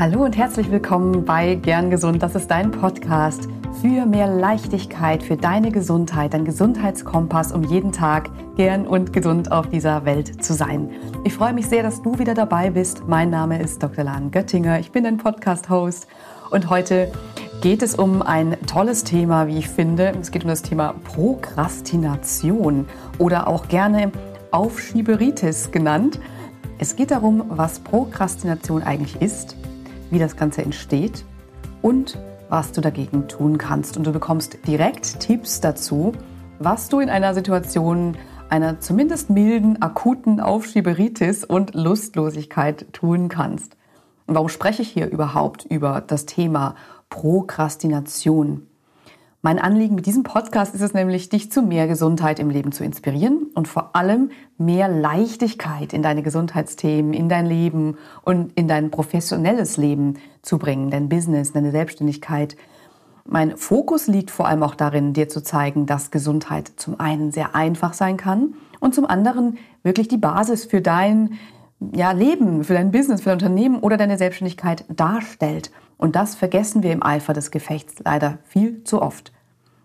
Hallo und herzlich willkommen bei Gern Gesund. Das ist dein Podcast für mehr Leichtigkeit, für deine Gesundheit, dein Gesundheitskompass, um jeden Tag gern und gesund auf dieser Welt zu sein. Ich freue mich sehr, dass du wieder dabei bist. Mein Name ist Dr. Lahn Göttinger. Ich bin dein Podcast-Host und heute geht es um ein tolles Thema, wie ich finde. Es geht um das Thema Prokrastination oder auch gerne Aufschieberitis genannt. Es geht darum, was Prokrastination eigentlich ist wie das Ganze entsteht und was du dagegen tun kannst. Und du bekommst direkt Tipps dazu, was du in einer Situation einer zumindest milden, akuten Aufschieberitis und Lustlosigkeit tun kannst. Und warum spreche ich hier überhaupt über das Thema Prokrastination? Mein Anliegen mit diesem Podcast ist es nämlich, dich zu mehr Gesundheit im Leben zu inspirieren und vor allem mehr Leichtigkeit in deine Gesundheitsthemen, in dein Leben und in dein professionelles Leben zu bringen, dein Business, deine Selbstständigkeit. Mein Fokus liegt vor allem auch darin, dir zu zeigen, dass Gesundheit zum einen sehr einfach sein kann und zum anderen wirklich die Basis für dein ja, Leben, für dein Business, für dein Unternehmen oder deine Selbstständigkeit darstellt. Und das vergessen wir im Eifer des Gefechts leider viel zu oft.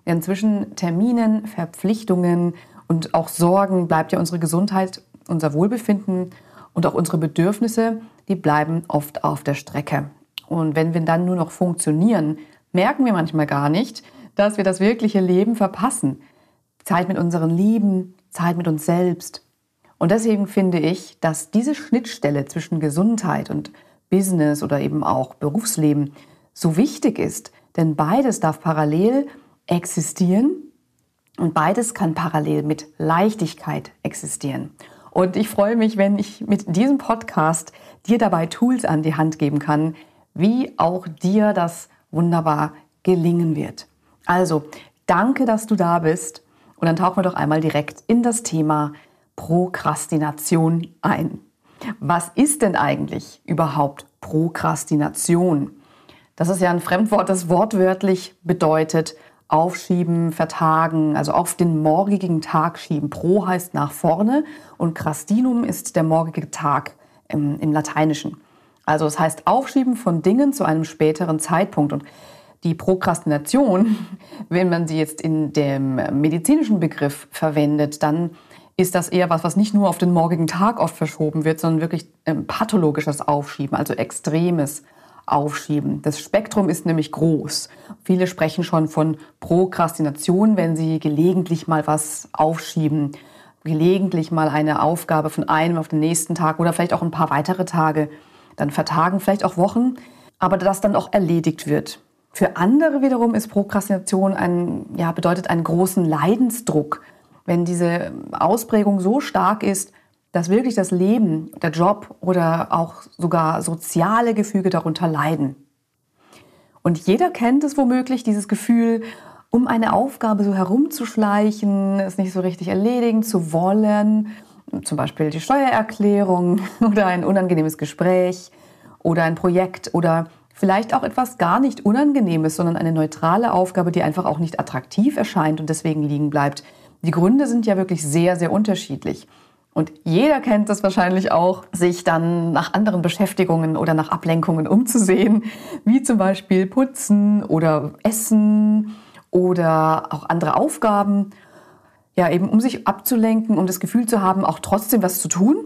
Denn zwischen Terminen, Verpflichtungen und auch Sorgen bleibt ja unsere Gesundheit, unser Wohlbefinden und auch unsere Bedürfnisse, die bleiben oft auf der Strecke. Und wenn wir dann nur noch funktionieren, merken wir manchmal gar nicht, dass wir das wirkliche Leben verpassen. Zeit mit unseren Lieben, Zeit mit uns selbst. Und deswegen finde ich, dass diese Schnittstelle zwischen Gesundheit und Business oder eben auch Berufsleben so wichtig ist. Denn beides darf parallel existieren und beides kann parallel mit Leichtigkeit existieren. Und ich freue mich, wenn ich mit diesem Podcast dir dabei Tools an die Hand geben kann, wie auch dir das wunderbar gelingen wird. Also, danke, dass du da bist. Und dann tauchen wir doch einmal direkt in das Thema Prokrastination ein. Was ist denn eigentlich überhaupt Prokrastination? Das ist ja ein Fremdwort, das wortwörtlich bedeutet aufschieben, vertagen, also auf den morgigen Tag schieben. Pro heißt nach vorne und crastinum ist der morgige Tag im, im Lateinischen. Also es heißt Aufschieben von Dingen zu einem späteren Zeitpunkt. Und die Prokrastination, wenn man sie jetzt in dem medizinischen Begriff verwendet, dann ist das eher was, was nicht nur auf den morgigen Tag oft verschoben wird, sondern wirklich ähm, pathologisches Aufschieben, also extremes Aufschieben. Das Spektrum ist nämlich groß. Viele sprechen schon von Prokrastination, wenn sie gelegentlich mal was aufschieben, gelegentlich mal eine Aufgabe von einem auf den nächsten Tag oder vielleicht auch ein paar weitere Tage, dann vertagen, vielleicht auch Wochen, aber das dann auch erledigt wird. Für andere wiederum ist Prokrastination ein, ja, bedeutet einen großen Leidensdruck, wenn diese Ausprägung so stark ist, dass wirklich das Leben, der Job oder auch sogar soziale Gefüge darunter leiden. Und jeder kennt es womöglich, dieses Gefühl, um eine Aufgabe so herumzuschleichen, es nicht so richtig erledigen zu wollen, zum Beispiel die Steuererklärung oder ein unangenehmes Gespräch oder ein Projekt oder vielleicht auch etwas gar nicht Unangenehmes, sondern eine neutrale Aufgabe, die einfach auch nicht attraktiv erscheint und deswegen liegen bleibt. Die Gründe sind ja wirklich sehr, sehr unterschiedlich. Und jeder kennt das wahrscheinlich auch, sich dann nach anderen Beschäftigungen oder nach Ablenkungen umzusehen, wie zum Beispiel Putzen oder Essen oder auch andere Aufgaben. Ja, eben um sich abzulenken, um das Gefühl zu haben, auch trotzdem was zu tun.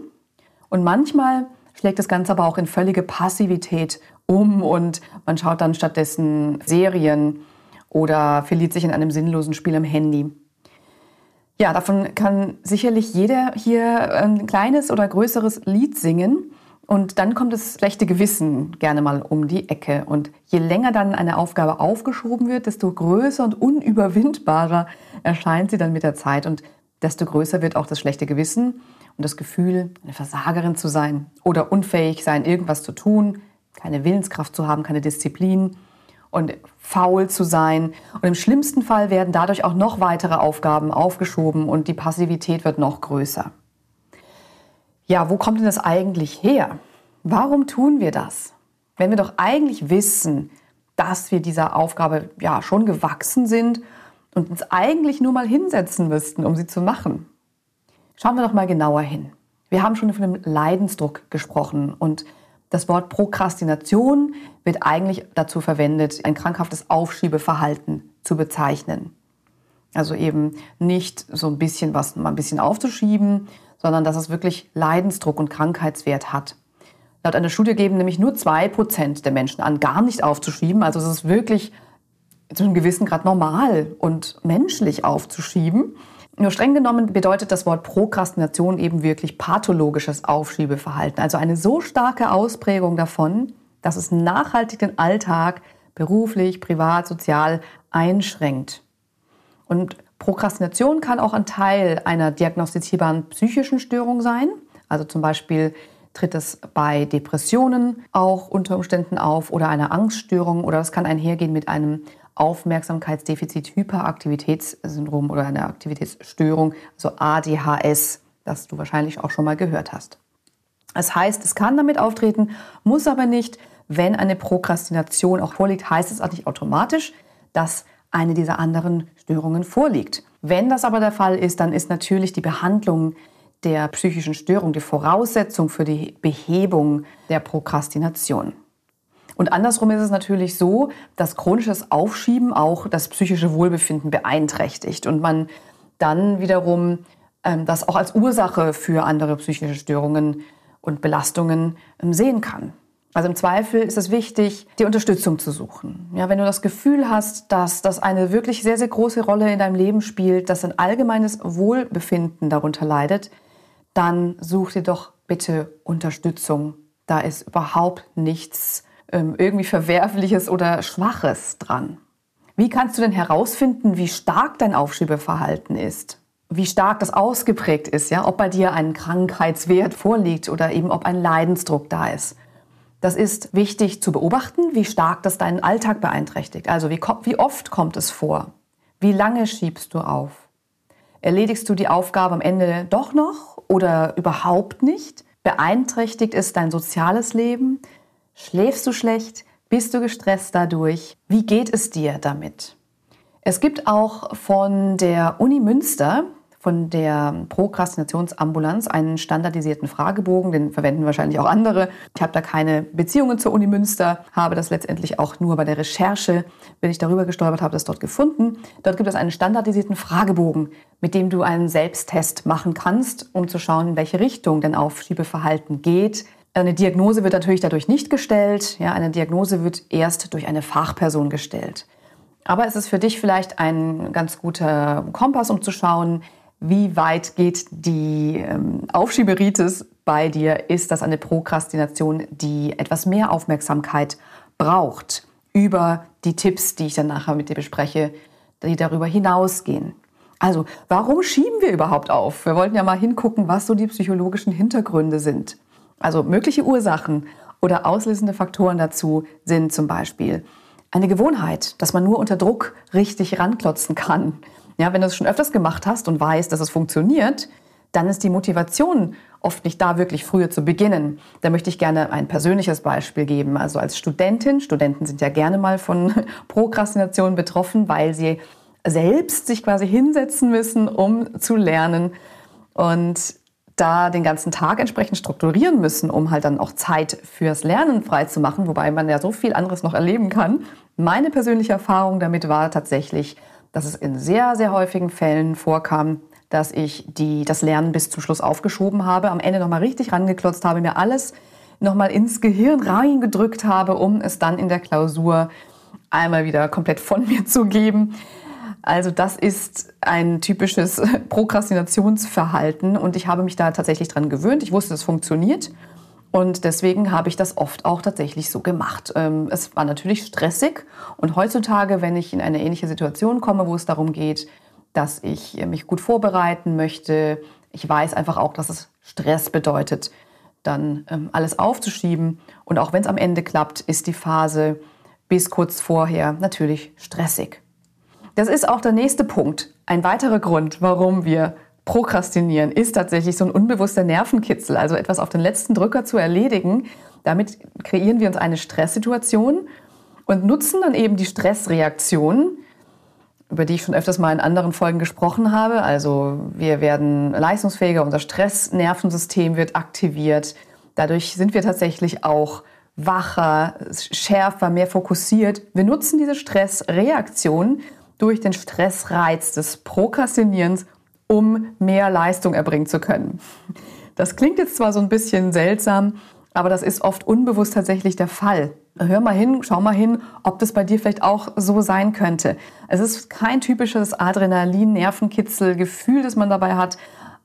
Und manchmal schlägt das Ganze aber auch in völlige Passivität um und man schaut dann stattdessen Serien oder verliert sich in einem sinnlosen Spiel am Handy. Ja, davon kann sicherlich jeder hier ein kleines oder größeres Lied singen. Und dann kommt das schlechte Gewissen gerne mal um die Ecke. Und je länger dann eine Aufgabe aufgeschoben wird, desto größer und unüberwindbarer erscheint sie dann mit der Zeit. Und desto größer wird auch das schlechte Gewissen und das Gefühl, eine Versagerin zu sein oder unfähig sein, irgendwas zu tun, keine Willenskraft zu haben, keine Disziplin und faul zu sein. Und im schlimmsten Fall werden dadurch auch noch weitere Aufgaben aufgeschoben und die Passivität wird noch größer. Ja, wo kommt denn das eigentlich her? Warum tun wir das? Wenn wir doch eigentlich wissen, dass wir dieser Aufgabe ja schon gewachsen sind und uns eigentlich nur mal hinsetzen müssten, um sie zu machen. Schauen wir doch mal genauer hin. Wir haben schon von dem Leidensdruck gesprochen und Das Wort Prokrastination wird eigentlich dazu verwendet, ein krankhaftes Aufschiebeverhalten zu bezeichnen. Also eben nicht so ein bisschen was mal ein bisschen aufzuschieben, sondern dass es wirklich Leidensdruck und Krankheitswert hat. Laut einer Studie geben nämlich nur zwei Prozent der Menschen an, gar nicht aufzuschieben. Also es ist wirklich zu einem gewissen Grad normal und menschlich aufzuschieben. Nur streng genommen bedeutet das Wort Prokrastination eben wirklich pathologisches Aufschiebeverhalten. Also eine so starke Ausprägung davon, dass es nachhaltig den Alltag beruflich, privat, sozial einschränkt. Und Prokrastination kann auch ein Teil einer diagnostizierbaren psychischen Störung sein. Also zum Beispiel tritt es bei Depressionen auch unter Umständen auf oder einer Angststörung oder es kann einhergehen mit einem Aufmerksamkeitsdefizit-Hyperaktivitätssyndrom oder einer Aktivitätsstörung, also ADHS, das du wahrscheinlich auch schon mal gehört hast. Das heißt, es kann damit auftreten, muss aber nicht. Wenn eine Prokrastination auch vorliegt, heißt es auch nicht automatisch, dass eine dieser anderen Störungen vorliegt. Wenn das aber der Fall ist, dann ist natürlich die Behandlung der psychischen Störung die Voraussetzung für die Behebung der Prokrastination. Und andersrum ist es natürlich so, dass chronisches Aufschieben auch das psychische Wohlbefinden beeinträchtigt und man dann wiederum ähm, das auch als Ursache für andere psychische Störungen und Belastungen ähm, sehen kann. Also im Zweifel ist es wichtig, die Unterstützung zu suchen. Ja, wenn du das Gefühl hast, dass das eine wirklich sehr, sehr große Rolle in deinem Leben spielt, dass ein allgemeines Wohlbefinden darunter leidet, dann such dir doch bitte Unterstützung. Da ist überhaupt nichts irgendwie Verwerfliches oder Schwaches dran. Wie kannst du denn herausfinden, wie stark dein Aufschiebeverhalten ist? Wie stark das ausgeprägt ist, ja? Ob bei dir ein Krankheitswert vorliegt oder eben ob ein Leidensdruck da ist. Das ist wichtig zu beobachten, wie stark das deinen Alltag beeinträchtigt. Also wie, wie oft kommt es vor? Wie lange schiebst du auf? Erledigst du die Aufgabe am Ende doch noch oder überhaupt nicht? Beeinträchtigt es dein soziales Leben? Schläfst du schlecht? Bist du gestresst dadurch? Wie geht es dir damit? Es gibt auch von der Uni Münster von der Prokrastinationsambulanz einen standardisierten Fragebogen, den verwenden wahrscheinlich auch andere. Ich habe da keine Beziehungen zur Uni Münster, habe das letztendlich auch nur bei der Recherche, wenn ich darüber gestolpert habe, das dort gefunden. Dort gibt es einen standardisierten Fragebogen, mit dem du einen Selbsttest machen kannst, um zu schauen, in welche Richtung dein Aufschiebeverhalten geht. Eine Diagnose wird natürlich dadurch nicht gestellt. Ja, eine Diagnose wird erst durch eine Fachperson gestellt. Aber es ist für dich vielleicht ein ganz guter Kompass, um zu schauen, wie weit geht die ähm, Aufschieberitis bei dir? Ist das eine Prokrastination, die etwas mehr Aufmerksamkeit braucht über die Tipps, die ich dann nachher mit dir bespreche, die darüber hinausgehen? Also, warum schieben wir überhaupt auf? Wir wollten ja mal hingucken, was so die psychologischen Hintergründe sind. Also mögliche Ursachen oder auslösende Faktoren dazu sind zum Beispiel eine Gewohnheit, dass man nur unter Druck richtig ranklotzen kann. Ja, wenn du es schon öfters gemacht hast und weißt, dass es funktioniert, dann ist die Motivation oft nicht da, wirklich früher zu beginnen. Da möchte ich gerne ein persönliches Beispiel geben. Also als Studentin, Studenten sind ja gerne mal von Prokrastination betroffen, weil sie selbst sich quasi hinsetzen müssen, um zu lernen und da den ganzen Tag entsprechend strukturieren müssen, um halt dann auch Zeit fürs Lernen freizumachen, wobei man ja so viel anderes noch erleben kann. Meine persönliche Erfahrung damit war tatsächlich, dass es in sehr, sehr häufigen Fällen vorkam, dass ich die, das Lernen bis zum Schluss aufgeschoben habe, am Ende nochmal richtig rangeklotzt habe, mir alles nochmal ins Gehirn reingedrückt habe, um es dann in der Klausur einmal wieder komplett von mir zu geben. Also das ist ein typisches Prokrastinationsverhalten und ich habe mich da tatsächlich dran gewöhnt. Ich wusste, es funktioniert und deswegen habe ich das oft auch tatsächlich so gemacht. Ähm, es war natürlich stressig und heutzutage, wenn ich in eine ähnliche Situation komme, wo es darum geht, dass ich mich gut vorbereiten möchte, ich weiß einfach auch, dass es Stress bedeutet, dann ähm, alles aufzuschieben. Und auch wenn es am Ende klappt, ist die Phase bis kurz vorher natürlich stressig. Das ist auch der nächste Punkt. Ein weiterer Grund, warum wir Prokrastinieren ist tatsächlich so ein unbewusster Nervenkitzel, also etwas auf den letzten Drücker zu erledigen. Damit kreieren wir uns eine Stresssituation und nutzen dann eben die Stressreaktion, über die ich schon öfters mal in anderen Folgen gesprochen habe. Also wir werden leistungsfähiger, unser Stressnervensystem wird aktiviert. Dadurch sind wir tatsächlich auch wacher, schärfer, mehr fokussiert. Wir nutzen diese Stressreaktion durch den Stressreiz des Prokrastinierens, um mehr Leistung erbringen zu können. Das klingt jetzt zwar so ein bisschen seltsam, aber das ist oft unbewusst tatsächlich der Fall. Hör mal hin, schau mal hin, ob das bei dir vielleicht auch so sein könnte. Es ist kein typisches Adrenalin-Nervenkitzel-Gefühl, das man dabei hat,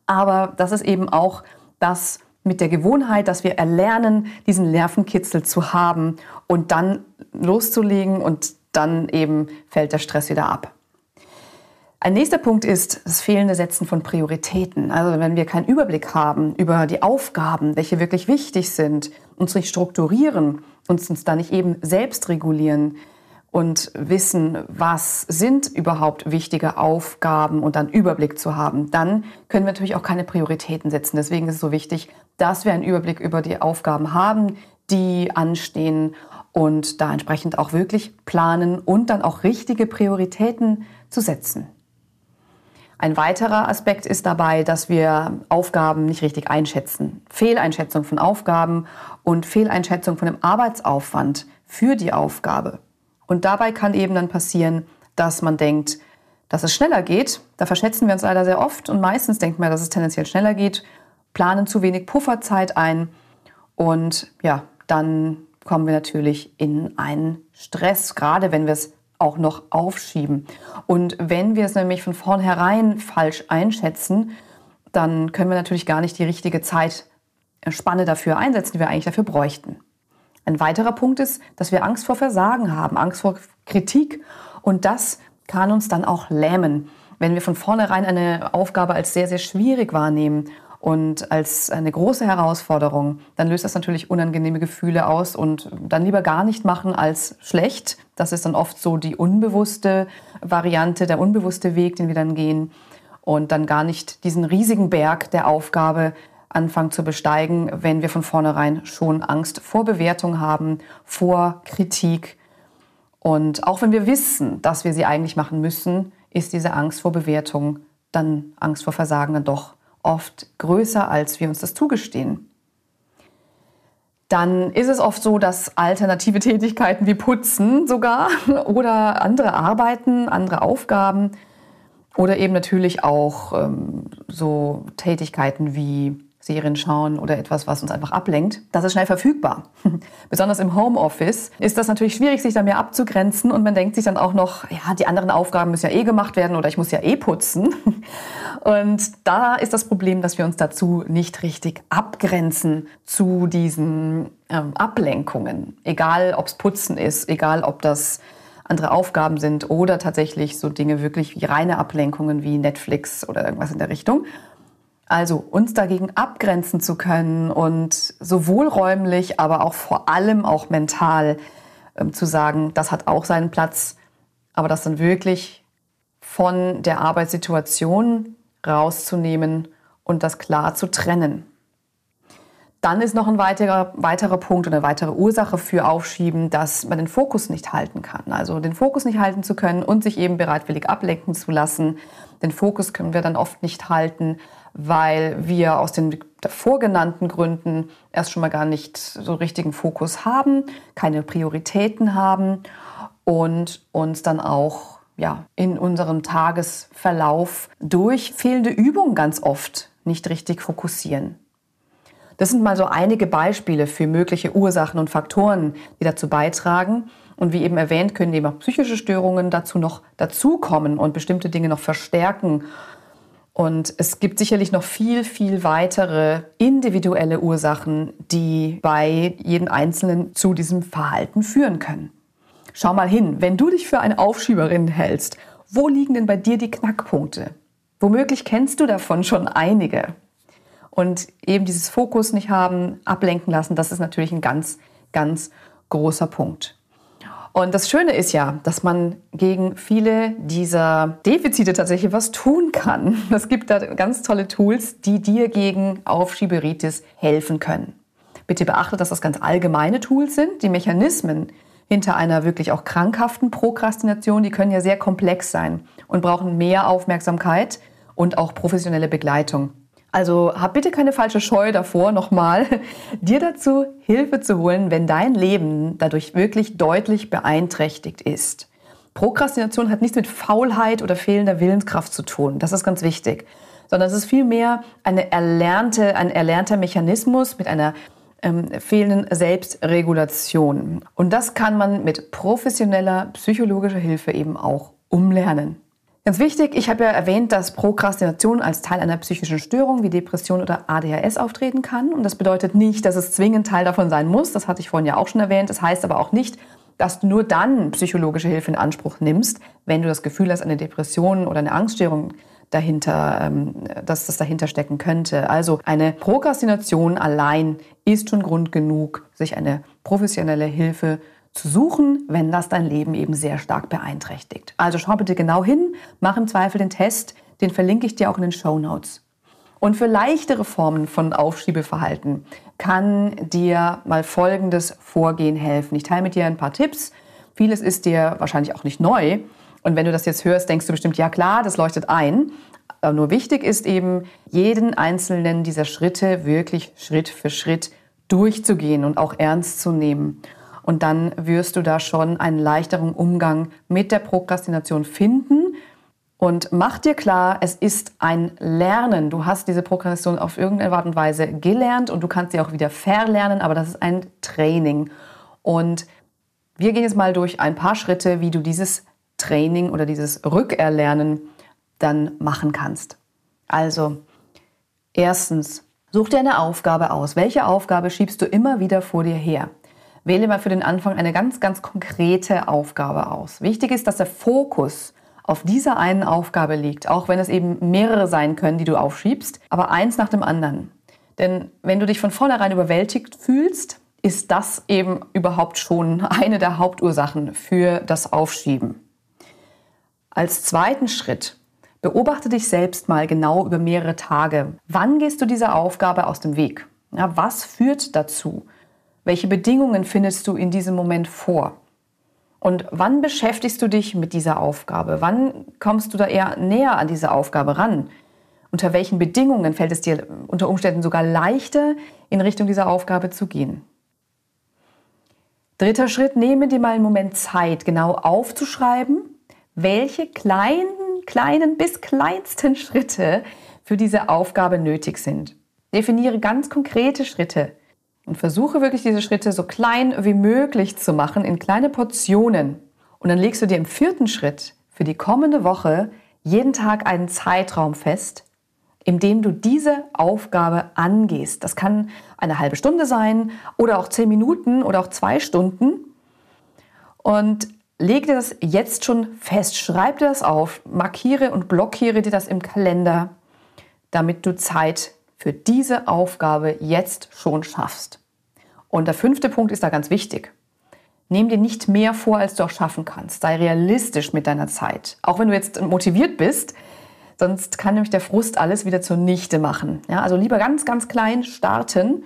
aber das ist eben auch das mit der Gewohnheit, dass wir erlernen, diesen Nervenkitzel zu haben und dann loszulegen und dann eben fällt der Stress wieder ab. Ein nächster Punkt ist das fehlende Setzen von Prioritäten. Also wenn wir keinen Überblick haben über die Aufgaben, welche wirklich wichtig sind, uns nicht strukturieren, uns uns da nicht eben selbst regulieren und wissen, was sind überhaupt wichtige Aufgaben und dann Überblick zu haben, dann können wir natürlich auch keine Prioritäten setzen. Deswegen ist es so wichtig, dass wir einen Überblick über die Aufgaben haben, die anstehen und da entsprechend auch wirklich planen und dann auch richtige Prioritäten zu setzen. Ein weiterer Aspekt ist dabei, dass wir Aufgaben nicht richtig einschätzen. Fehleinschätzung von Aufgaben und Fehleinschätzung von dem Arbeitsaufwand für die Aufgabe. Und dabei kann eben dann passieren, dass man denkt, dass es schneller geht. Da verschätzen wir uns leider sehr oft und meistens denken wir, dass es tendenziell schneller geht, planen zu wenig Pufferzeit ein und ja, dann kommen wir natürlich in einen Stress, gerade wenn wir es auch noch aufschieben. Und wenn wir es nämlich von vornherein falsch einschätzen, dann können wir natürlich gar nicht die richtige Zeitspanne dafür einsetzen, die wir eigentlich dafür bräuchten. Ein weiterer Punkt ist, dass wir Angst vor Versagen haben, Angst vor Kritik. Und das kann uns dann auch lähmen, wenn wir von vornherein eine Aufgabe als sehr, sehr schwierig wahrnehmen und als eine große Herausforderung, dann löst das natürlich unangenehme Gefühle aus und dann lieber gar nicht machen als schlecht. Das ist dann oft so die unbewusste Variante, der unbewusste Weg, den wir dann gehen und dann gar nicht diesen riesigen Berg der Aufgabe anfangen zu besteigen, wenn wir von vornherein schon Angst vor Bewertung haben, vor Kritik. Und auch wenn wir wissen, dass wir sie eigentlich machen müssen, ist diese Angst vor Bewertung dann Angst vor Versagen dann doch oft größer, als wir uns das zugestehen. Dann ist es oft so, dass alternative Tätigkeiten wie Putzen sogar oder andere Arbeiten, andere Aufgaben oder eben natürlich auch ähm, so Tätigkeiten wie Serien schauen oder etwas, was uns einfach ablenkt, das ist schnell verfügbar. Besonders im Homeoffice ist das natürlich schwierig, sich da mehr abzugrenzen und man denkt sich dann auch noch, ja, die anderen Aufgaben müssen ja eh gemacht werden oder ich muss ja eh putzen. Und da ist das Problem, dass wir uns dazu nicht richtig abgrenzen zu diesen ähm, Ablenkungen. Egal, ob es Putzen ist, egal, ob das andere Aufgaben sind oder tatsächlich so Dinge wirklich wie reine Ablenkungen wie Netflix oder irgendwas in der Richtung. Also uns dagegen abgrenzen zu können und sowohl räumlich, aber auch vor allem auch mental ähm, zu sagen, das hat auch seinen Platz, aber das dann wirklich von der Arbeitssituation rauszunehmen und das klar zu trennen. Dann ist noch ein weiterer, weiterer Punkt und eine weitere Ursache für Aufschieben, dass man den Fokus nicht halten kann. Also den Fokus nicht halten zu können und sich eben bereitwillig ablenken zu lassen. Den Fokus können wir dann oft nicht halten, weil wir aus den davor genannten Gründen erst schon mal gar nicht so richtigen Fokus haben, keine Prioritäten haben und uns dann auch ja, in unserem Tagesverlauf durch fehlende Übung ganz oft nicht richtig fokussieren. Das sind mal so einige Beispiele für mögliche Ursachen und Faktoren, die dazu beitragen. Und wie eben erwähnt, können eben auch psychische Störungen dazu noch dazukommen und bestimmte Dinge noch verstärken und es gibt sicherlich noch viel, viel weitere individuelle Ursachen, die bei jedem Einzelnen zu diesem Verhalten führen können. Schau mal hin, wenn du dich für eine Aufschieberin hältst, wo liegen denn bei dir die Knackpunkte? Womöglich kennst du davon schon einige. Und eben dieses Fokus nicht haben, ablenken lassen, das ist natürlich ein ganz, ganz großer Punkt. Und das Schöne ist ja, dass man gegen viele dieser Defizite tatsächlich was tun kann. Es gibt da ganz tolle Tools, die dir gegen Aufschieberitis helfen können. Bitte beachte, dass das ganz allgemeine Tools sind. Die Mechanismen hinter einer wirklich auch krankhaften Prokrastination, die können ja sehr komplex sein und brauchen mehr Aufmerksamkeit und auch professionelle Begleitung Also hab bitte keine falsche Scheu davor, nochmal, dir dazu Hilfe zu holen, wenn dein Leben dadurch wirklich deutlich beeinträchtigt ist. Prokrastination hat nichts mit Faulheit oder fehlender Willenskraft zu tun. Das ist ganz wichtig. Sondern es ist vielmehr eine erlernte, ein erlernter Mechanismus mit einer ähm, fehlenden Selbstregulation. Und das kann man mit professioneller psychologischer Hilfe eben auch umlernen. Ganz wichtig, ich habe ja erwähnt, dass Prokrastination als Teil einer psychischen Störung wie Depression oder ADHS auftreten kann. Und das bedeutet nicht, dass es zwingend Teil davon sein muss. Das hatte ich vorhin ja auch schon erwähnt. Das heißt aber auch nicht, dass du nur dann psychologische Hilfe in Anspruch nimmst, wenn du das Gefühl hast, eine Depression oder eine Angststörung dahinter, ähm, dass das dahinter stecken könnte. Also eine Prokrastination allein ist schon Grund genug, sich eine professionelle Hilfe zu zu suchen, wenn das dein Leben eben sehr stark beeinträchtigt. Also schau bitte genau hin, mach im Zweifel den Test, den verlinke ich dir auch in den Show Notes. Und für leichtere Formen von Aufschiebeverhalten kann dir mal folgendes Vorgehen helfen. Ich teile mit dir ein paar Tipps. Vieles ist dir wahrscheinlich auch nicht neu. Und wenn du das jetzt hörst, denkst du bestimmt, ja klar, das leuchtet ein. Aber nur wichtig ist eben, jeden einzelnen dieser Schritte wirklich Schritt für Schritt durchzugehen und auch ernst zu nehmen. Und dann wirst du da schon einen leichteren Umgang mit der Prokrastination finden. Und mach dir klar, es ist ein Lernen. Du hast diese Prokrastination auf irgendeine Art und Weise gelernt und du kannst sie auch wieder verlernen, aber das ist ein Training. Und wir gehen jetzt mal durch ein paar Schritte, wie du dieses Training oder dieses Rückerlernen dann machen kannst. Also, erstens, such dir eine Aufgabe aus. Welche Aufgabe schiebst du immer wieder vor dir her? Wähle mal für den Anfang eine ganz, ganz konkrete Aufgabe aus. Wichtig ist, dass der Fokus auf dieser einen Aufgabe liegt, auch wenn es eben mehrere sein können, die du aufschiebst, aber eins nach dem anderen. Denn wenn du dich von vornherein überwältigt fühlst, ist das eben überhaupt schon eine der Hauptursachen für das Aufschieben. Als zweiten Schritt beobachte dich selbst mal genau über mehrere Tage. Wann gehst du dieser Aufgabe aus dem Weg? Ja, was führt dazu? Welche Bedingungen findest du in diesem Moment vor? Und wann beschäftigst du dich mit dieser Aufgabe? Wann kommst du da eher näher an diese Aufgabe ran? Unter welchen Bedingungen fällt es dir unter Umständen sogar leichter, in Richtung dieser Aufgabe zu gehen? Dritter Schritt, nehme dir mal einen Moment Zeit, genau aufzuschreiben, welche kleinen, kleinen bis kleinsten Schritte für diese Aufgabe nötig sind. Definiere ganz konkrete Schritte, und versuche wirklich diese Schritte so klein wie möglich zu machen, in kleine Portionen. Und dann legst du dir im vierten Schritt für die kommende Woche jeden Tag einen Zeitraum fest, in dem du diese Aufgabe angehst. Das kann eine halbe Stunde sein oder auch zehn Minuten oder auch zwei Stunden. Und leg dir das jetzt schon fest, schreib dir das auf, markiere und blockiere dir das im Kalender, damit du Zeit für diese Aufgabe jetzt schon schaffst. Und der fünfte Punkt ist da ganz wichtig. Nimm dir nicht mehr vor, als du auch schaffen kannst. Sei realistisch mit deiner Zeit. Auch wenn du jetzt motiviert bist, sonst kann nämlich der Frust alles wieder zunichte machen. Ja, also lieber ganz, ganz klein starten.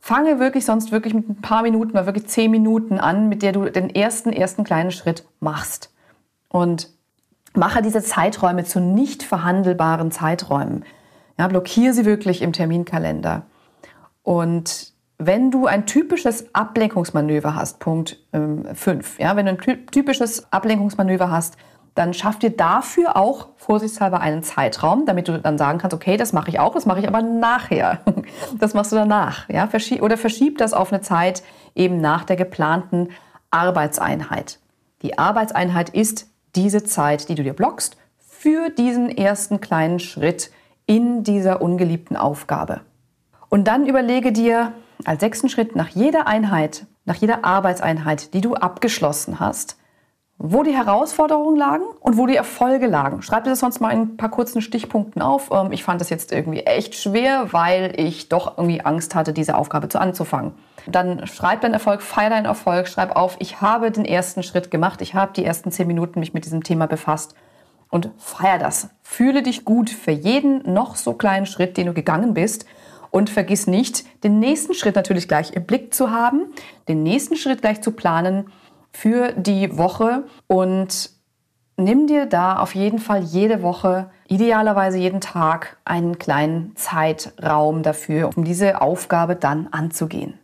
Fange wirklich sonst wirklich mit ein paar Minuten, mal wirklich zehn Minuten an, mit der du den ersten, ersten kleinen Schritt machst. Und mache diese Zeiträume zu nicht verhandelbaren Zeiträumen. Ja, blockiere sie wirklich im Terminkalender. Und wenn du ein typisches Ablenkungsmanöver hast, Punkt 5, ähm, ja, wenn du ein typisches Ablenkungsmanöver hast, dann schaff dir dafür auch vorsichtshalber einen Zeitraum, damit du dann sagen kannst, okay, das mache ich auch, das mache ich aber nachher. Das machst du danach, ja, verschieb, oder verschieb das auf eine Zeit eben nach der geplanten Arbeitseinheit. Die Arbeitseinheit ist diese Zeit, die du dir blockst für diesen ersten kleinen Schritt in dieser ungeliebten Aufgabe. Und dann überlege dir als sechsten Schritt nach jeder Einheit, nach jeder Arbeitseinheit, die du abgeschlossen hast, wo die Herausforderungen lagen und wo die Erfolge lagen. Schreib dir das sonst mal in ein paar kurzen Stichpunkten auf. Ähm, ich fand das jetzt irgendwie echt schwer, weil ich doch irgendwie Angst hatte, diese Aufgabe zu anzufangen. Dann schreib deinen Erfolg, feier deinen Erfolg, schreib auf, ich habe den ersten Schritt gemacht, ich habe die ersten zehn Minuten mich mit diesem Thema befasst und feier das. Fühle dich gut für jeden noch so kleinen Schritt, den du gegangen bist. Und vergiss nicht, den nächsten Schritt natürlich gleich im Blick zu haben, den nächsten Schritt gleich zu planen für die Woche und nimm dir da auf jeden Fall jede Woche idealerweise jeden Tag einen kleinen Zeitraum dafür, um diese Aufgabe dann anzugehen.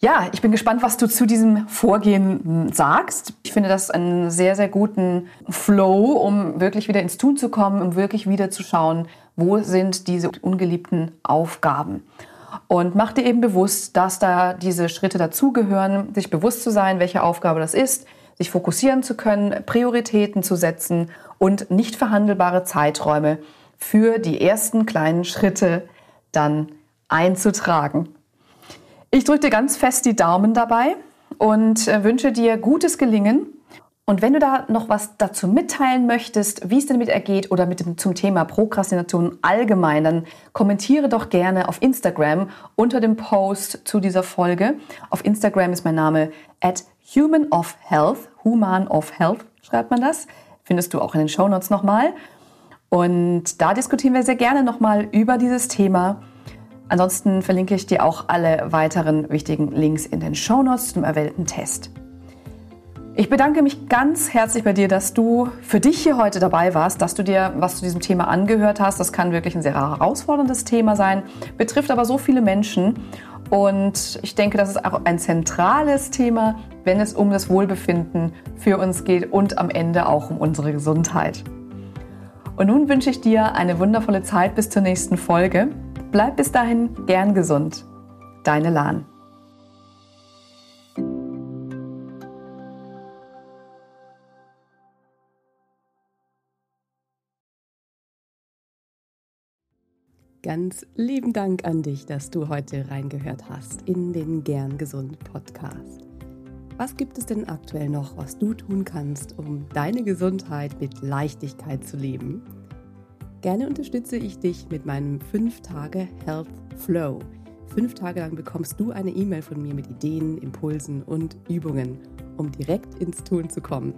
Ja, ich bin gespannt, was du zu diesem Vorgehen hm, sagst. Ich finde das einen sehr, sehr guten Flow, um wirklich wieder ins Tun zu kommen, um wirklich wieder zu schauen, wo sind diese ungeliebten Aufgaben. Und mach dir eben bewusst, dass da diese Schritte dazugehören, sich bewusst zu sein, welche Aufgabe das ist, sich fokussieren zu können, Prioritäten zu setzen und nicht verhandelbare Zeiträume für die ersten kleinen Schritte dann einzutragen. Ich drücke dir ganz fest die Daumen dabei und äh, wünsche dir gutes Gelingen. Und wenn du da noch was dazu mitteilen möchtest, wie es damit ergeht oder mit dem, zum Thema Prokrastination allgemein, dann kommentiere doch gerne auf Instagram unter dem Post zu dieser Folge. Auf Instagram ist mein Name at human of health, human of health schreibt man das. Findest du auch in den Shownotes nochmal. Und da diskutieren wir sehr gerne nochmal über dieses Thema Ansonsten verlinke ich dir auch alle weiteren wichtigen Links in den Shownotes zum erwählten Test. Ich bedanke mich ganz herzlich bei dir, dass du für dich hier heute dabei warst, dass du dir was zu diesem Thema angehört hast. Das kann wirklich ein sehr herausforderndes Thema sein, betrifft aber so viele Menschen. Und ich denke, das ist auch ein zentrales Thema, wenn es um das Wohlbefinden für uns geht und am Ende auch um unsere Gesundheit. Und nun wünsche ich dir eine wundervolle Zeit bis zur nächsten Folge. Bleib bis dahin gern gesund. Deine Lahn. Ganz lieben Dank an dich, dass du heute reingehört hast in den Gern Gesund Podcast. Was gibt es denn aktuell noch, was du tun kannst, um deine Gesundheit mit Leichtigkeit zu leben? Gerne unterstütze ich dich mit meinem 5-Tage Health Flow. Fünf Tage lang bekommst du eine E-Mail von mir mit Ideen, Impulsen und Übungen, um direkt ins Tun zu kommen.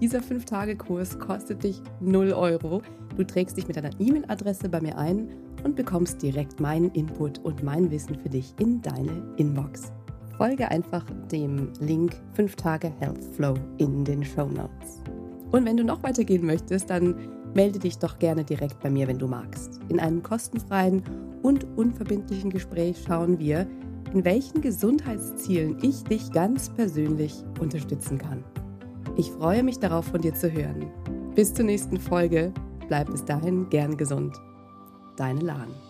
Dieser 5-Tage-Kurs kostet dich 0 Euro. Du trägst dich mit deiner E-Mail-Adresse bei mir ein und bekommst direkt meinen Input und mein Wissen für dich in deine Inbox. Folge einfach dem Link 5 Tage Health Flow in den Show Notes. Und wenn du noch weitergehen möchtest, dann melde dich doch gerne direkt bei mir, wenn du magst. In einem kostenfreien und unverbindlichen Gespräch schauen wir, in welchen Gesundheitszielen ich dich ganz persönlich unterstützen kann. Ich freue mich darauf, von dir zu hören. Bis zur nächsten Folge. Bleib bis dahin gern gesund. Deine Lahn.